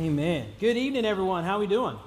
Amen. Good evening, everyone. How are we doing?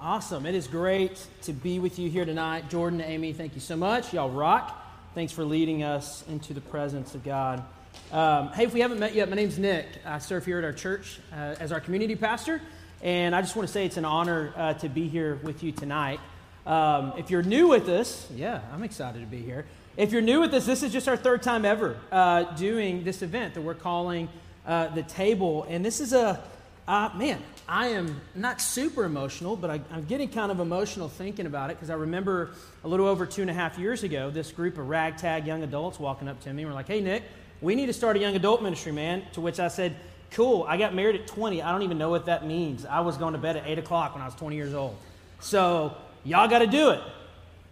Awesome. It is great to be with you here tonight. Jordan, Amy, thank you so much. Y'all rock. Thanks for leading us into the presence of God. Um, hey, if we haven't met yet, my name's Nick. I serve here at our church uh, as our community pastor, and I just want to say it's an honor uh, to be here with you tonight. Um, if you're new with us, yeah, I'm excited to be here. If you're new with us, this is just our third time ever uh, doing this event that we're calling uh, the table. And this is a, uh, man, I am not super emotional, but I, am getting kind of emotional thinking about it because I remember a little over two and a half years ago, this group of ragtag young adults walking up to me and were like, hey, Nick, we need to start a young adult ministry, man. To which I said, cool, I got married at 20. I don't even know what that means. I was going to bed at 8 o'clock when I was 20 years old. So, y'all got to do it.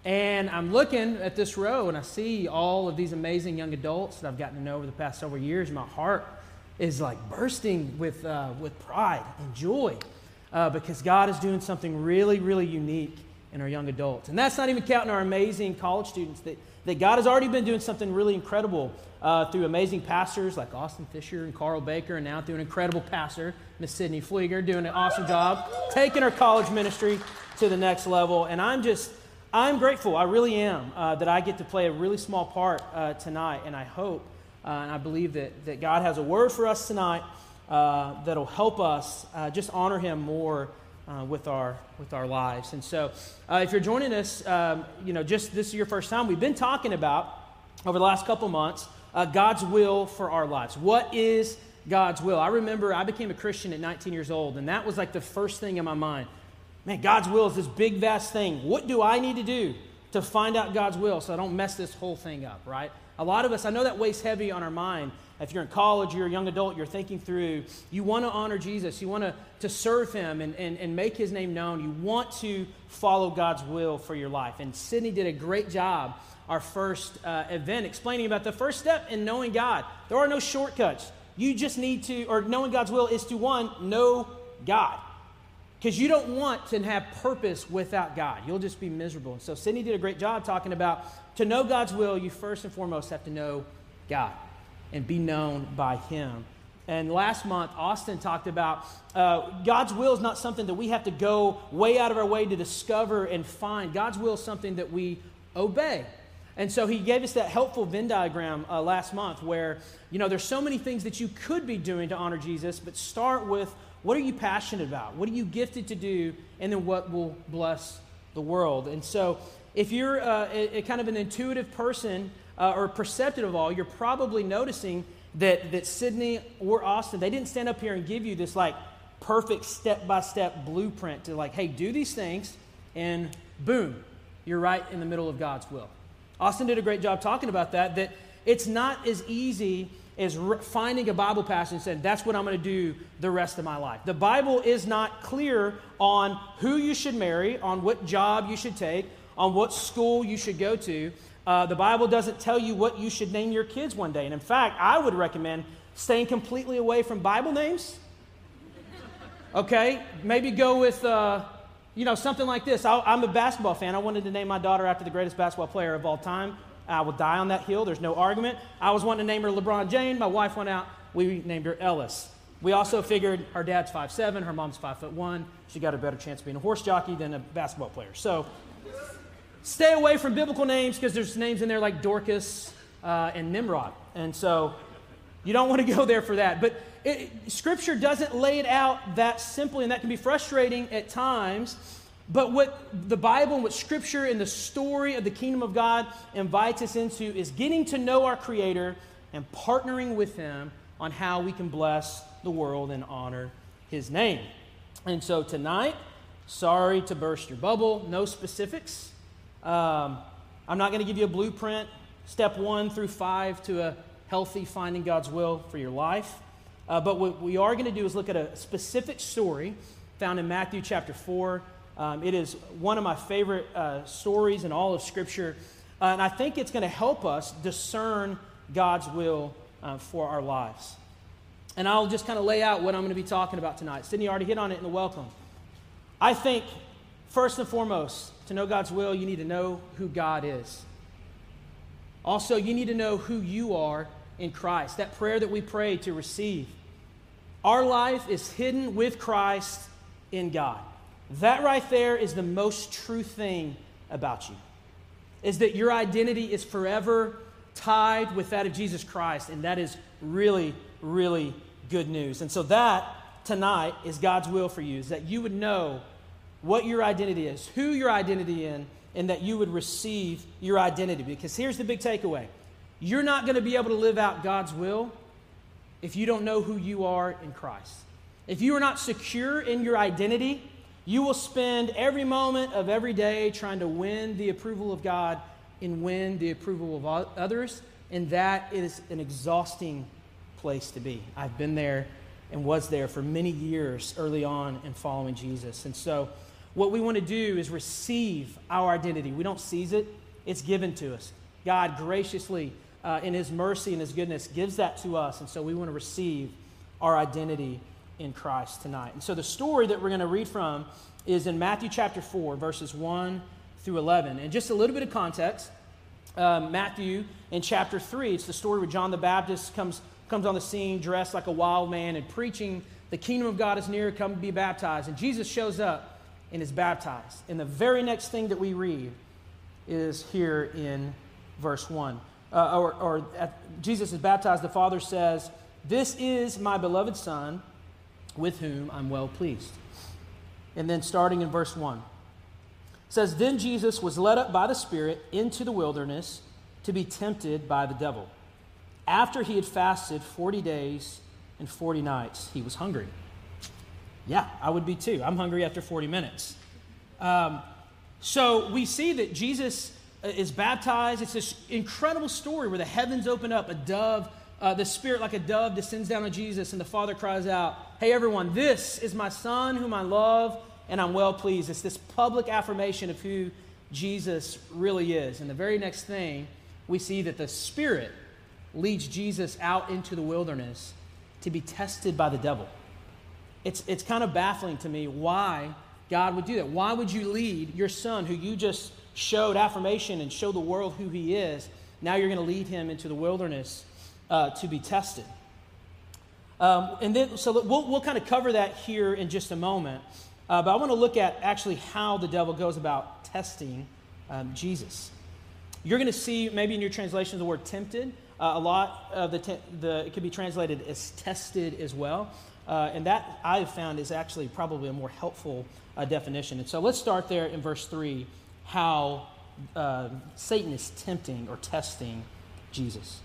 And I'm looking at this row and I see all of these amazing young adults that I've gotten to know over the past several years. My heart is like bursting with, uh, with pride and joy uh, because God is doing something really, really unique in our young adults. And that's not even counting our amazing college students that, that God has already been doing something really incredible uh, through amazing pastors like Austin Fisher and Carl Baker, and now through an incredible pastor, Miss Sydney Flieger, doing an awesome job, taking our college ministry to the next level. And I'm just, I'm grateful, I really am, uh, that I get to play a really small part uh, tonight. And I hope uh, and I believe that, that God has a word for us tonight uh, that'll help us uh, just honor Him more with, our, with our lives. And so, if you're joining us, um, you know, just this is your first time, we've been talking about over the last couple months God's will for our lives. What is God's will? I remember I became a Christian at 19 years old, and that was like the first thing in my mind. Man, God's will is this big, vast thing. What do I need to do to find out God's will so I don't mess this whole thing up, right? A lot of us, I know that weighs heavy on our mind. If you're in college, you're a young adult, you're thinking through, you want to honor Jesus, you want to, to serve him and, and, and make his name known, you want to follow God's will for your life. And Sydney did a great job, our first uh, event, explaining about the first step in knowing God. There are no shortcuts. You just need to, or knowing God's will is to one, know God. Because you don't want to have purpose without God. You'll just be miserable. And so Sydney did a great job talking about to know God's will, you first and foremost have to know God and be known by Him. And last month, Austin talked about uh, God's will is not something that we have to go way out of our way to discover and find. God's will is something that we obey. And so he gave us that helpful Venn diagram uh, last month where, you know, there's so many things that you could be doing to honor Jesus, but start with what are you passionate about? What are you gifted to do? And then what will bless the world? And so if you're uh, a, a, kind of an intuitive person uh, or perceptive of all, you're probably noticing that, that Sydney or Austin, they didn't stand up here and give you this like perfect step by step blueprint to like, hey, do these things, and boom, you're right in the middle of God's will. Austin did a great job talking about that, that it's not as easy as re- finding a Bible passage and saying, that's what I'm going to do the rest of my life. The Bible is not clear on who you should marry, on what job you should take, on what school you should go to. Uh, the Bible doesn't tell you what you should name your kids one day. And in fact, I would recommend staying completely away from Bible names. Okay? Maybe go with, uh, you know, something like this. I, I'm a basketball fan. I wanted to name my daughter after the greatest basketball player of all time. I will die on that hill. There's no argument. I was wanting to name her LeBron James. My wife went out. We named her Ellis. We also figured her dad's 5'7, her mom's 5'1. She got a better chance of being a horse jockey than a basketball player. So Stay away from biblical names because there's names in there like Dorcas uh, and Nimrod. And so you don't want to go there for that. But it, Scripture doesn't lay it out that simply, and that can be frustrating at times. But what the Bible and what Scripture and the story of the kingdom of God invites us into is getting to know our Creator and partnering with Him on how we can bless the world and honor His name. And so tonight, sorry to burst your bubble, no specifics. Um, I'm not going to give you a blueprint, step one through five to a healthy finding God's will for your life. Uh, but what we are going to do is look at a specific story found in Matthew chapter 4. Um, it is one of my favorite uh, stories in all of Scripture. Uh, and I think it's going to help us discern God's will uh, for our lives. And I'll just kind of lay out what I'm going to be talking about tonight. Sydney already hit on it in the welcome. I think, first and foremost, to know God's will, you need to know who God is. Also, you need to know who you are in Christ, that prayer that we pray to receive. Our life is hidden with Christ in God. That right there is the most true thing about you. Is that your identity is forever tied with that of Jesus Christ, and that is really, really good news. And so that tonight is God's will for you, is that you would know what your identity is, who your identity in, and that you would receive your identity. Because here's the big takeaway. You're not going to be able to live out God's will if you don't know who you are in Christ. If you are not secure in your identity, you will spend every moment of every day trying to win the approval of God and win the approval of others, and that is an exhausting place to be. I've been there and was there for many years early on in following Jesus. And so, what we want to do is receive our identity. We don't seize it, it's given to us. God graciously, uh, in His mercy and His goodness, gives that to us. And so, we want to receive our identity in Christ tonight. And so, the story that we're going to read from is in Matthew chapter 4, verses 1 through 11. And just a little bit of context um, Matthew in chapter 3, it's the story where John the Baptist comes, comes on the scene dressed like a wild man and preaching, The kingdom of God is near, come be baptized. And Jesus shows up and is baptized. And the very next thing that we read is here in verse 1. Uh, or, or Jesus is baptized, the Father says, This is my beloved Son, with whom I'm well pleased. And then starting in verse 1 says, Then Jesus was led up by the Spirit into the wilderness to be tempted by the devil. After he had fasted 40 days and 40 nights, he was hungry. Yeah, I would be too. I'm hungry after 40 minutes. Um, so we see that Jesus is baptized. It's this incredible story where the heavens open up, a dove, uh, the Spirit like a dove descends down on Jesus, and the Father cries out, Hey everyone, this is my Son whom I love and I'm well pleased. It's this public affirmation of who Jesus really is. And the very next thing, we see that the Spirit leads Jesus out into the wilderness to be tested by the devil. It's, it's kind of baffling to me why God would do that. Why would you lead your son, who you just showed affirmation and showed the world who he is, now you're going to lead him into the wilderness uh, to be tested? Um, and then, so we'll, we'll kind of cover that here in just a moment. Uh, but I want to look at actually how the devil goes about testing um, Jesus. You're going to see maybe in your translation the word tempted. Uh, a lot of the, te- the, it could be translated as tested as well. Uh, and that I've found is actually probably a more helpful uh, definition. And so let's start there in verse 3 how uh, Satan is tempting or testing Jesus.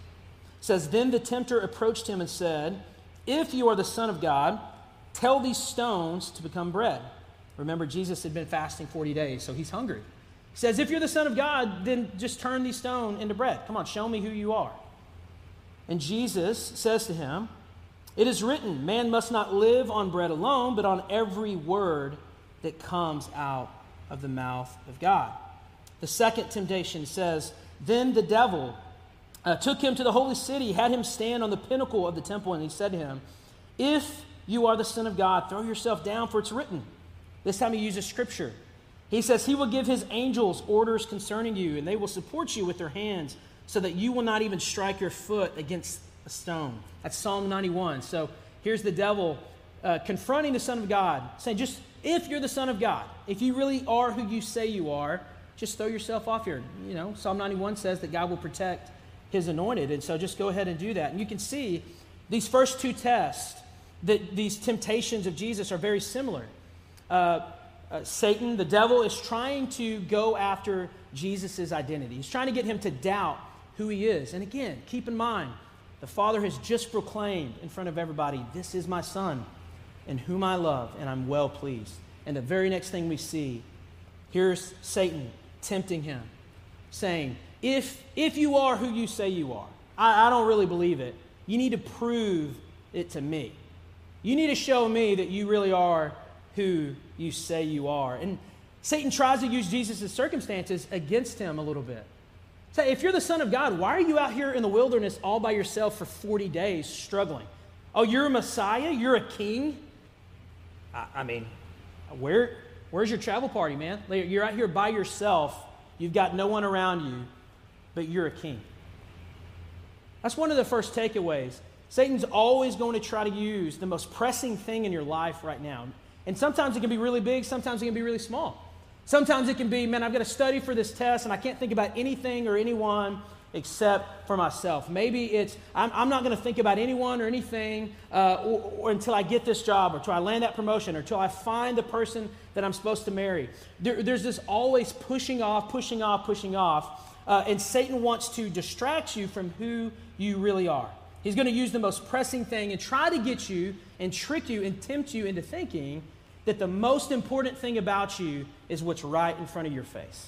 It says, Then the tempter approached him and said, If you are the Son of God, Tell these stones to become bread. Remember, Jesus had been fasting 40 days, so he's hungry. He says, If you're the Son of God, then just turn these stones into bread. Come on, show me who you are. And Jesus says to him, It is written, man must not live on bread alone, but on every word that comes out of the mouth of God. The second temptation says, Then the devil uh, took him to the holy city, had him stand on the pinnacle of the temple, and he said to him, If you are the Son of God. Throw yourself down, for it's written. This time he uses scripture. He says, He will give His angels orders concerning you, and they will support you with their hands, so that you will not even strike your foot against a stone. That's Psalm 91. So here's the devil uh, confronting the Son of God, saying, Just if you're the Son of God, if you really are who you say you are, just throw yourself off here. You know, Psalm 91 says that God will protect His anointed, and so just go ahead and do that. And you can see these first two tests that these temptations of Jesus are very similar. Uh, uh, Satan, the devil, is trying to go after Jesus' identity. He's trying to get him to doubt who he is. And again, keep in mind, the Father has just proclaimed in front of everybody, This is my Son, in whom I love, and I'm well pleased. And the very next thing we see, here's Satan tempting him, saying, If, if you are who you say you are, I, I don't really believe it. You need to prove it to me. You need to show me that you really are who you say you are. And Satan tries to use Jesus' circumstances against him a little bit. Say, if you're the Son of God, why are you out here in the wilderness all by yourself for 40 days struggling? Oh, you're a Messiah? You're a king? I, I mean, where, where's your travel party, man? You're out here by yourself. You've got no one around you, but you're a king. That's one of the first takeaways. Satan's always going to try to use the most pressing thing in your life right now. And sometimes it can be really big, sometimes it can be really small. Sometimes it can be, man, I've got to study for this test and I can't think about anything or anyone except for myself. Maybe it's, I'm, I'm not going to think about anyone or anything uh, or, or until I get this job or until I land that promotion or until I find the person that I'm supposed to marry. There, there's this always pushing off, pushing off, pushing off. Uh, and Satan wants to distract you from who you really are. He's going to use the most pressing thing and try to get you and trick you and tempt you into thinking that the most important thing about you is what's right in front of your face.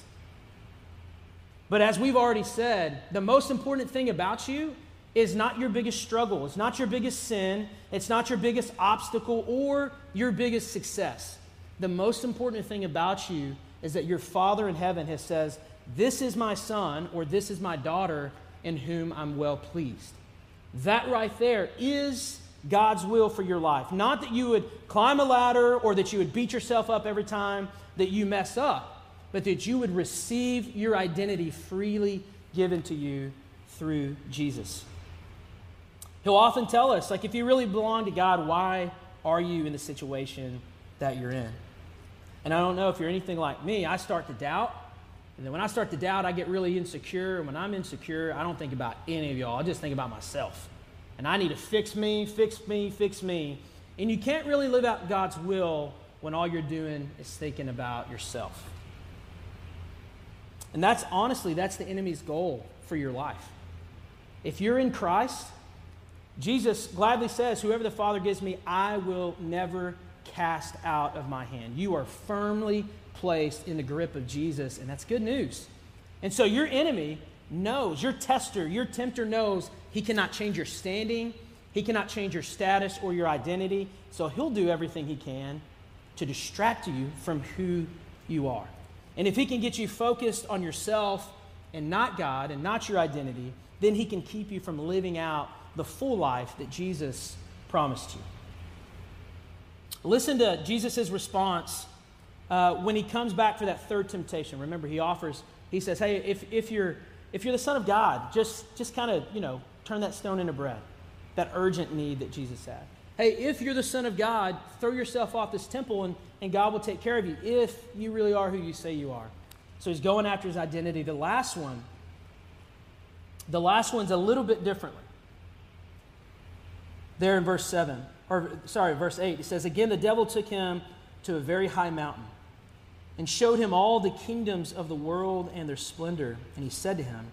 But as we've already said, the most important thing about you is not your biggest struggle, it's not your biggest sin, it's not your biggest obstacle or your biggest success. The most important thing about you is that your Father in heaven has says, "This is my son or this is my daughter in whom I'm well pleased." That right there is God's will for your life. Not that you would climb a ladder or that you would beat yourself up every time that you mess up, but that you would receive your identity freely given to you through Jesus. He'll often tell us, like, if you really belong to God, why are you in the situation that you're in? And I don't know if you're anything like me, I start to doubt. And then when I start to doubt, I get really insecure. And when I'm insecure, I don't think about any of y'all, I just think about myself. And I need to fix me, fix me, fix me. And you can't really live out God's will when all you're doing is thinking about yourself. And that's honestly, that's the enemy's goal for your life. If you're in Christ, Jesus gladly says, Whoever the Father gives me, I will never cast out of my hand. You are firmly placed in the grip of Jesus, and that's good news. And so your enemy knows, your tester, your tempter knows he cannot change your standing, he cannot change your status or your identity. So he'll do everything he can to distract you from who you are. And if he can get you focused on yourself and not God and not your identity, then he can keep you from living out the full life that Jesus promised you. Listen to Jesus' response uh, when he comes back for that third temptation. Remember, he offers, he says, Hey, if, if you're if you're the Son of God, just, just kind of, you know, turn that stone into bread. That urgent need that Jesus had. Hey, if you're the Son of God, throw yourself off this temple and, and God will take care of you if you really are who you say you are. So he's going after his identity. The last one, the last one's a little bit differently. There in verse 7, or sorry, verse 8, it says, Again, the devil took him to a very high mountain and showed him all the kingdoms of the world and their splendor. And he said to him,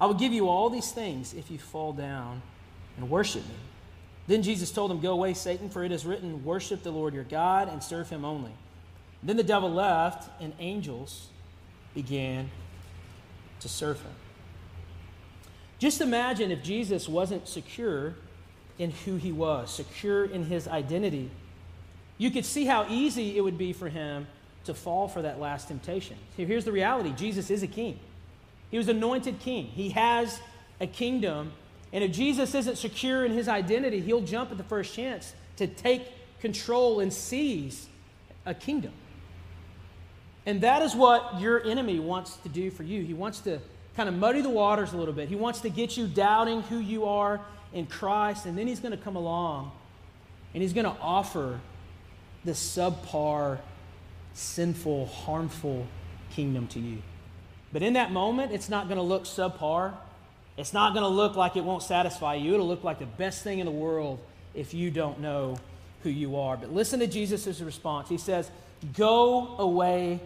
I will give you all these things if you fall down and worship me. Then Jesus told him, Go away, Satan, for it is written, Worship the Lord your God and serve him only. Then the devil left, and angels began to serve him. Just imagine if Jesus wasn't secure in who he was, secure in his identity. You could see how easy it would be for him to fall for that last temptation. Here's the reality Jesus is a king. He was anointed king. He has a kingdom. And if Jesus isn't secure in his identity, he'll jump at the first chance to take control and seize a kingdom. And that is what your enemy wants to do for you. He wants to kind of muddy the waters a little bit. He wants to get you doubting who you are in Christ. And then he's going to come along and he's going to offer the subpar sinful, harmful kingdom to you. But in that moment, it's not going to look subpar. It's not going to look like it won't satisfy you. It'll look like the best thing in the world if you don't know who you are. But listen to Jesus' response. He says, Go away,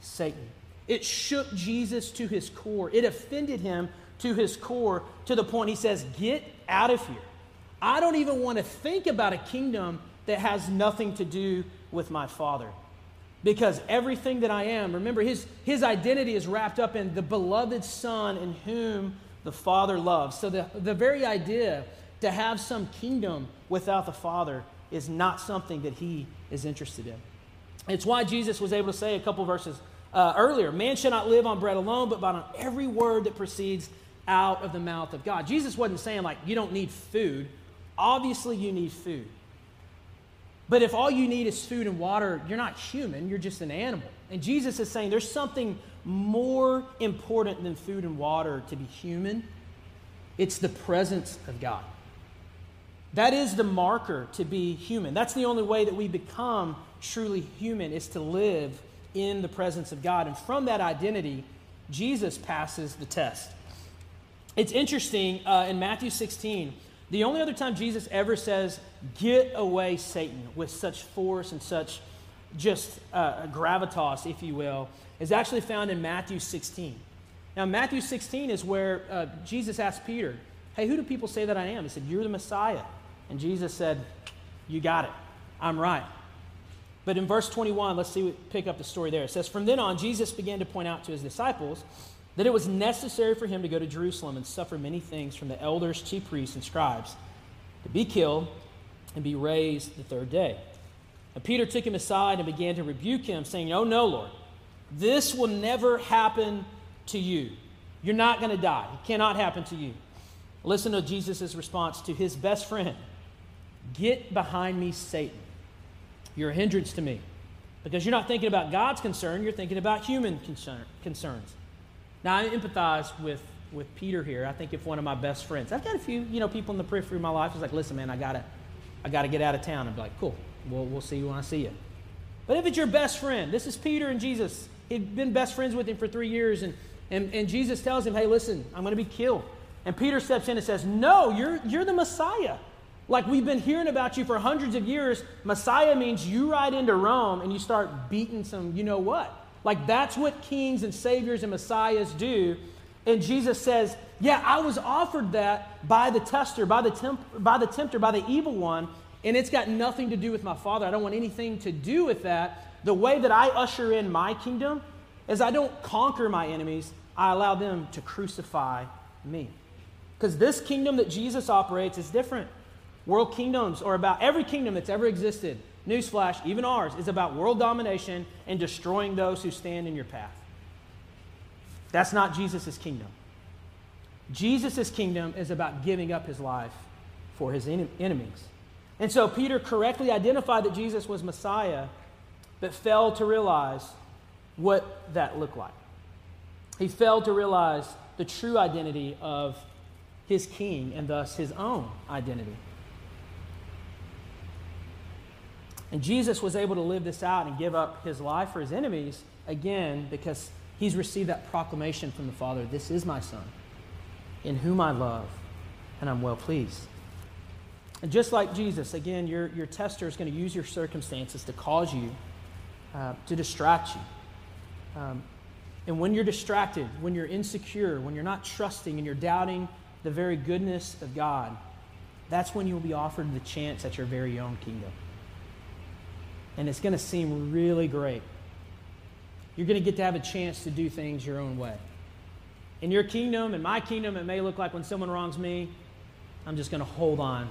Satan. It shook Jesus to his core. It offended him to his core to the point he says, Get out of here. I don't even want to think about a kingdom that has nothing to do with my Father because everything that I am, remember, his, his identity is wrapped up in the beloved Son in whom the Father loves. So the, the very idea to have some kingdom without the Father is not something that he is interested in. It's why Jesus was able to say a couple verses uh, earlier man shall not live on bread alone, but by on every word that proceeds out of the mouth of God. Jesus wasn't saying, like, you don't need food. Obviously, you need food. But if all you need is food and water, you're not human, you're just an animal. And Jesus is saying there's something more important than food and water to be human. it's the presence of God. That is the marker to be human. That's the only way that we become truly human is to live in the presence of God. And from that identity, Jesus passes the test. It's interesting uh, in Matthew 16, the only other time Jesus ever says, Get away, Satan, with such force and such just uh, gravitas, if you will, is actually found in Matthew 16. Now, Matthew 16 is where uh, Jesus asked Peter, Hey, who do people say that I am? He said, You're the Messiah. And Jesus said, You got it. I'm right. But in verse 21, let's see, we pick up the story there. It says, From then on, Jesus began to point out to his disciples that it was necessary for him to go to Jerusalem and suffer many things from the elders, chief priests, and scribes, to be killed and be raised the third day. And Peter took him aside and began to rebuke him, saying, Oh, no, Lord, this will never happen to you. You're not going to die. It cannot happen to you. Listen to Jesus' response to his best friend Get behind me, Satan. You're a hindrance to me. Because you're not thinking about God's concern, you're thinking about human concern, concerns. Now, I empathize with, with Peter here. I think if one of my best friends, I've got a few, you know, people in the periphery of my life is like, listen, man, I gotta, I gotta get out of town. I'm like, cool, we'll, we'll see you when I see you. But if it's your best friend, this is Peter and Jesus. He'd been best friends with him for three years, and, and, and Jesus tells him, hey, listen, I'm going to be killed. And Peter steps in and says, no, you're, you're the Messiah. Like we've been hearing about you for hundreds of years. Messiah means you ride into Rome and you start beating some, you know what. Like that's what kings and saviors and messiahs do. And Jesus says, Yeah, I was offered that by the tester, by the, temp- by the tempter, by the evil one, and it's got nothing to do with my Father. I don't want anything to do with that. The way that I usher in my kingdom is I don't conquer my enemies, I allow them to crucify me. Because this kingdom that Jesus operates is different. World kingdoms are about every kingdom that's ever existed. Newsflash, even ours, is about world domination and destroying those who stand in your path. That's not Jesus' kingdom. Jesus' kingdom is about giving up his life for his en- enemies. And so Peter correctly identified that Jesus was Messiah, but failed to realize what that looked like. He failed to realize the true identity of his king and thus his own identity. And Jesus was able to live this out and give up his life for his enemies again because he's received that proclamation from the Father This is my Son, in whom I love, and I'm well pleased. And just like Jesus, again, your, your tester is going to use your circumstances to cause you uh, to distract you. Um, and when you're distracted, when you're insecure, when you're not trusting and you're doubting the very goodness of God, that's when you will be offered the chance at your very own kingdom and it's going to seem really great. You're going to get to have a chance to do things your own way. In your kingdom, in my kingdom, it may look like when someone wrongs me, I'm just going to hold on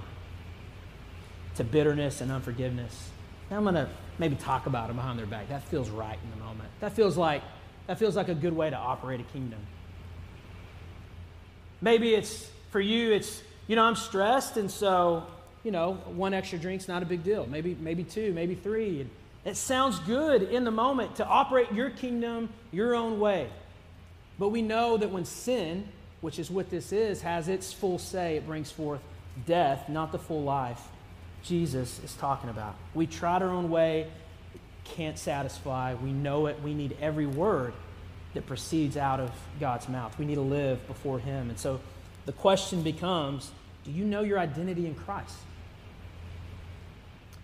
to bitterness and unforgiveness. And I'm going to maybe talk about them behind their back. That feels right in the moment. That feels like that feels like a good way to operate a kingdom. Maybe it's for you, it's, you know, I'm stressed, and so you know, one extra drink's not a big deal. Maybe, maybe two, maybe three. And it sounds good in the moment to operate your kingdom your own way. But we know that when sin, which is what this is, has its full say, it brings forth death, not the full life Jesus is talking about. We tried our own way, can't satisfy. We know it. We need every word that proceeds out of God's mouth. We need to live before Him. And so the question becomes do you know your identity in Christ?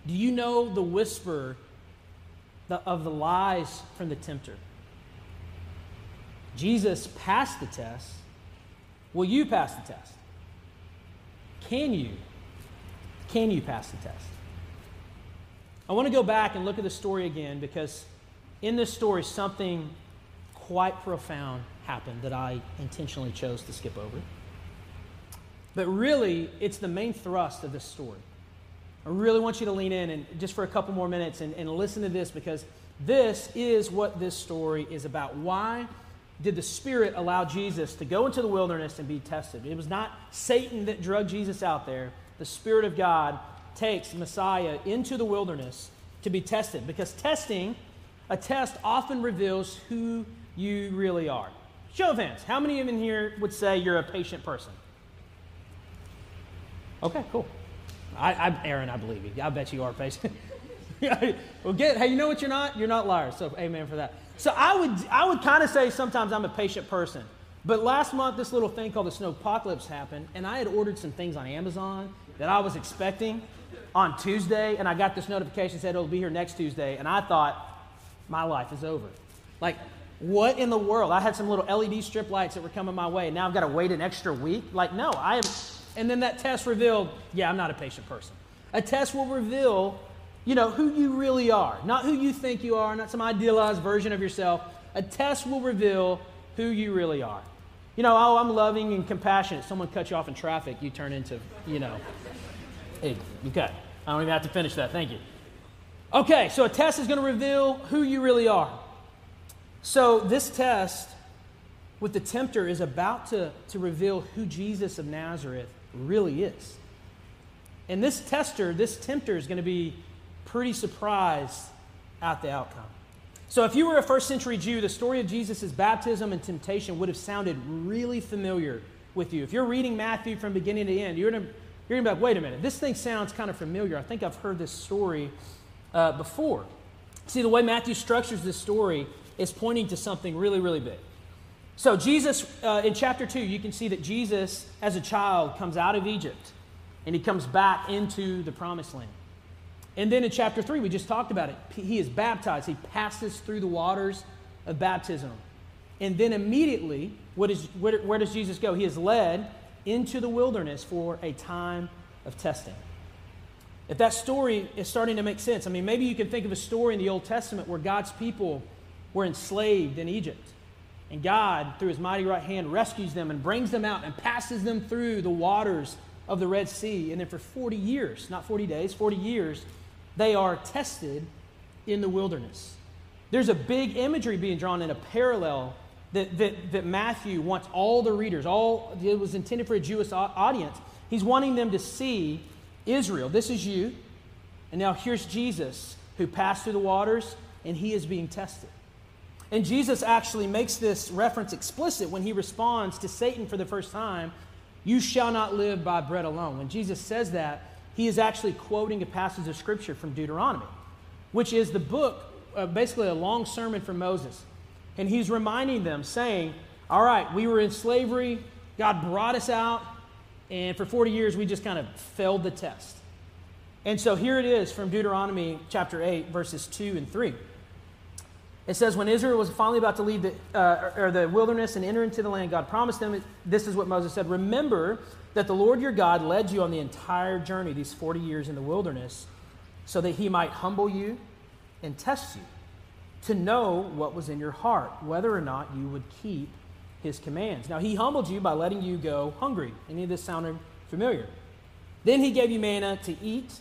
Do you know the whisper of the lies from the tempter? Jesus passed the test. Will you pass the test? Can you? Can you pass the test? I want to go back and look at the story again because in this story, something quite profound happened that I intentionally chose to skip over. But really, it's the main thrust of this story. I really want you to lean in and just for a couple more minutes and, and listen to this because this is what this story is about. Why did the Spirit allow Jesus to go into the wilderness and be tested? It was not Satan that drug Jesus out there. The Spirit of God takes Messiah into the wilderness to be tested because testing, a test often reveals who you really are. Show of hands. How many of you in here would say you're a patient person? Okay, cool. I, I, Aaron, I believe you. I bet you are patient. well, get. Hey, you know what? You're not. You're not liars. So, amen for that. So, I would, I would kind of say sometimes I'm a patient person. But last month, this little thing called the snow apocalypse happened, and I had ordered some things on Amazon that I was expecting on Tuesday, and I got this notification said it'll be here next Tuesday, and I thought my life is over. Like, what in the world? I had some little LED strip lights that were coming my way, and now I've got to wait an extra week. Like, no, I am. And then that test revealed, yeah, I'm not a patient person. A test will reveal, you know, who you really are, not who you think you are, not some idealized version of yourself. A test will reveal who you really are. You know, oh, I'm loving and compassionate. Someone cuts you off in traffic, you turn into, you know, hey, okay. I don't even have to finish that. Thank you. Okay, so a test is going to reveal who you really are. So this test with the tempter is about to, to reveal who Jesus of Nazareth really is. And this tester, this tempter, is going to be pretty surprised at the outcome. So, if you were a first century Jew, the story of Jesus' baptism and temptation would have sounded really familiar with you. If you're reading Matthew from beginning to end, you're going to, you're going to be like, wait a minute, this thing sounds kind of familiar. I think I've heard this story uh, before. See, the way Matthew structures this story is pointing to something really, really big. So, Jesus, uh, in chapter 2, you can see that Jesus, as a child, comes out of Egypt and he comes back into the promised land. And then in chapter 3, we just talked about it. He is baptized, he passes through the waters of baptism. And then immediately, what is, where, where does Jesus go? He is led into the wilderness for a time of testing. If that story is starting to make sense, I mean, maybe you can think of a story in the Old Testament where God's people were enslaved in Egypt. And God, through his mighty right hand, rescues them and brings them out and passes them through the waters of the Red Sea. And then for 40 years, not 40 days, 40 years, they are tested in the wilderness. There's a big imagery being drawn in a parallel that, that, that Matthew wants all the readers, all it was intended for a Jewish audience. He's wanting them to see Israel. This is you. And now here's Jesus who passed through the waters and he is being tested. And Jesus actually makes this reference explicit when he responds to Satan for the first time You shall not live by bread alone. When Jesus says that, he is actually quoting a passage of Scripture from Deuteronomy, which is the book, uh, basically a long sermon from Moses. And he's reminding them, saying, All right, we were in slavery, God brought us out, and for 40 years we just kind of failed the test. And so here it is from Deuteronomy chapter 8, verses 2 and 3. It says, when Israel was finally about to leave the, uh, or the wilderness and enter into the land God promised them, this is what Moses said Remember that the Lord your God led you on the entire journey, these 40 years in the wilderness, so that he might humble you and test you to know what was in your heart, whether or not you would keep his commands. Now, he humbled you by letting you go hungry. Any of this sounded familiar? Then he gave you manna to eat,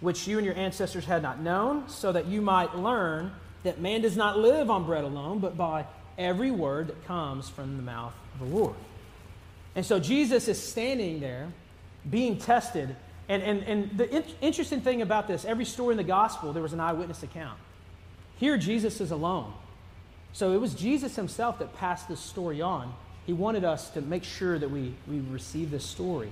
which you and your ancestors had not known, so that you might learn that man does not live on bread alone, but by every word that comes from the mouth of the Lord. And so Jesus is standing there being tested. And, and, and the in- interesting thing about this, every story in the gospel, there was an eyewitness account. Here, Jesus is alone. So it was Jesus himself that passed this story on. He wanted us to make sure that we, we receive this story.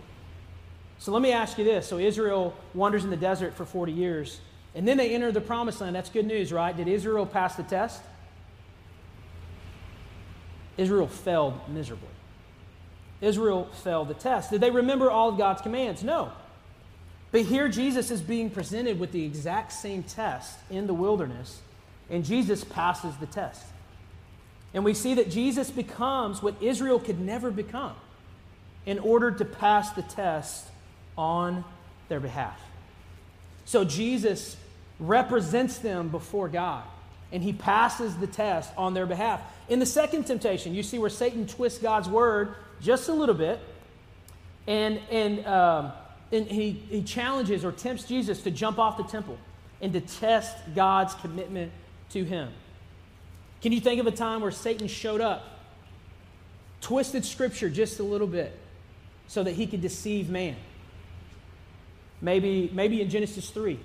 So let me ask you this. So Israel wanders in the desert for 40 years. And then they enter the promised land. That's good news, right? Did Israel pass the test? Israel failed miserably. Israel failed the test. Did they remember all of God's commands? No. But here Jesus is being presented with the exact same test in the wilderness, and Jesus passes the test. And we see that Jesus becomes what Israel could never become in order to pass the test on their behalf. So Jesus represents them before God, and he passes the test on their behalf. In the second temptation, you see where Satan twists God's word just a little bit, and, and, um, and he, he challenges or tempts Jesus to jump off the temple and to test God's commitment to him. Can you think of a time where Satan showed up, twisted scripture just a little bit so that he could deceive man? Maybe, maybe in Genesis 3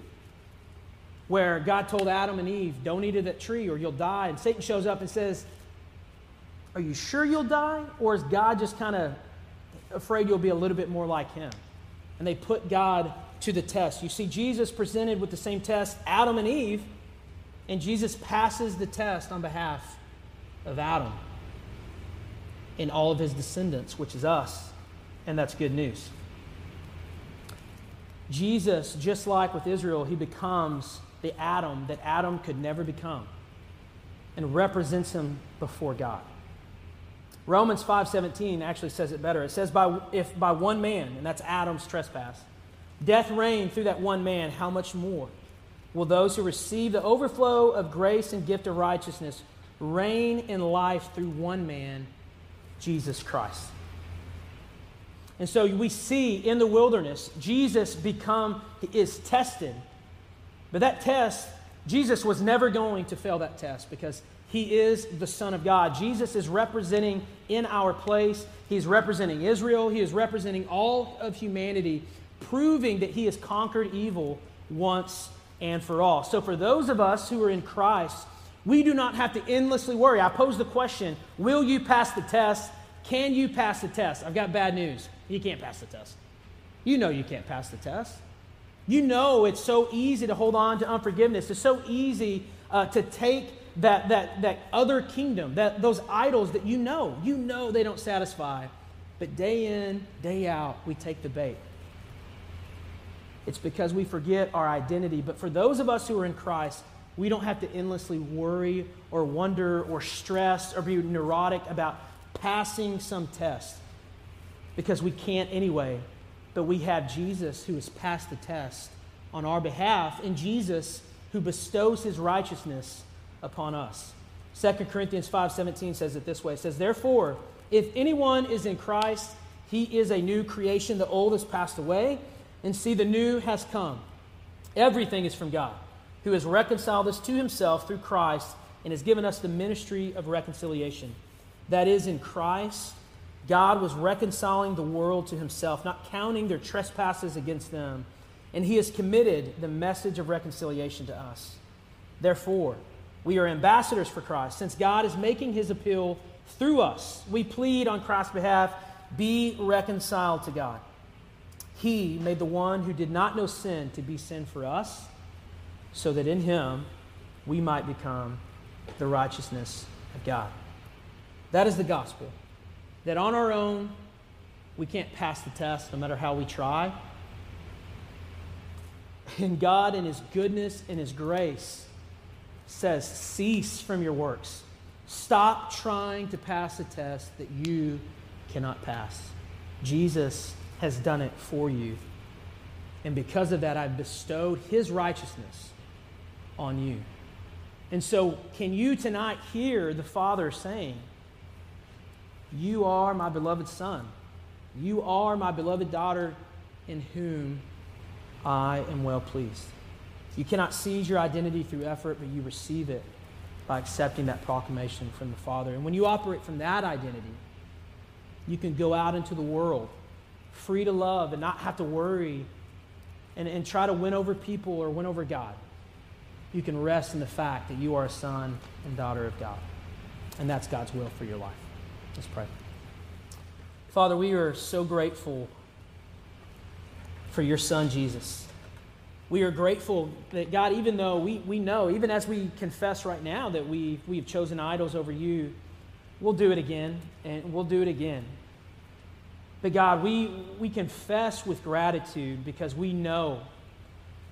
where God told Adam and Eve, Don't eat of that tree or you'll die. And Satan shows up and says, Are you sure you'll die? Or is God just kind of afraid you'll be a little bit more like him? and they put God to the test. You see, Jesus presented with the same test Adam and Eve, and Jesus passes the test on behalf of Adam and all of his descendants, which is us. And that's good news. Jesus, just like with Israel, he becomes the Adam that Adam could never become and represents him before God. Romans 5:17 actually says it better. It says by if by one man, and that's Adam's trespass, death reigned through that one man, how much more will those who receive the overflow of grace and gift of righteousness reign in life through one man, Jesus Christ? And so we see in the wilderness, Jesus become is tested. But that test, Jesus was never going to fail that test because he is the Son of God. Jesus is representing in our place. He's representing Israel. He is representing all of humanity, proving that he has conquered evil once and for all. So, for those of us who are in Christ, we do not have to endlessly worry. I pose the question Will you pass the test? Can you pass the test? I've got bad news. You can't pass the test. You know you can't pass the test. You know it's so easy to hold on to unforgiveness. It's so easy uh, to take that, that, that other kingdom, that, those idols that you know, you know they don't satisfy. But day in, day out, we take the bait. It's because we forget our identity. But for those of us who are in Christ, we don't have to endlessly worry or wonder or stress or be neurotic about passing some test because we can't anyway. But we have Jesus who has passed the test on our behalf, and Jesus who bestows his righteousness upon us. 2 Corinthians 5:17 says it this way. It says, "Therefore, if anyone is in Christ, he is a new creation. The old has passed away, and see the new has come. Everything is from God, who has reconciled us to himself through Christ and has given us the ministry of reconciliation. That is in Christ, God was reconciling the world to himself, not counting their trespasses against them, and he has committed the message of reconciliation to us. Therefore, we are ambassadors for Christ. Since God is making his appeal through us, we plead on Christ's behalf be reconciled to God. He made the one who did not know sin to be sin for us, so that in him we might become the righteousness of God. That is the gospel. That on our own, we can't pass the test no matter how we try. And God, in His goodness and His grace, says, Cease from your works. Stop trying to pass a test that you cannot pass. Jesus has done it for you. And because of that, I've bestowed his righteousness on you. And so, can you tonight hear the Father saying, You are my beloved Son. You are my beloved daughter in whom I am well pleased. You cannot seize your identity through effort, but you receive it by accepting that proclamation from the Father. And when you operate from that identity, you can go out into the world free to love and not have to worry and, and try to win over people or win over God. You can rest in the fact that you are a son and daughter of God. And that's God's will for your life. Let's pray. Father, we are so grateful for your son, Jesus. We are grateful that God, even though we, we know, even as we confess right now that we, we have chosen idols over you, we'll do it again and we'll do it again. But God, we, we confess with gratitude because we know,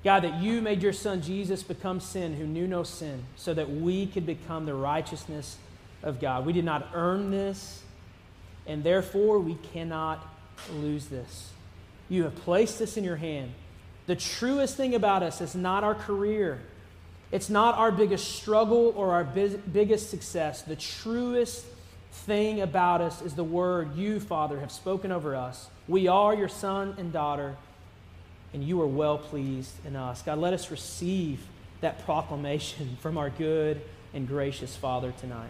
God, that you made your son Jesus become sin who knew no sin so that we could become the righteousness of God. We did not earn this, and therefore we cannot lose this. You have placed this in your hand. The truest thing about us is not our career. It's not our biggest struggle or our biggest success. The truest thing about us is the word you, Father, have spoken over us. We are your son and daughter, and you are well pleased in us. God, let us receive that proclamation from our good and gracious Father tonight.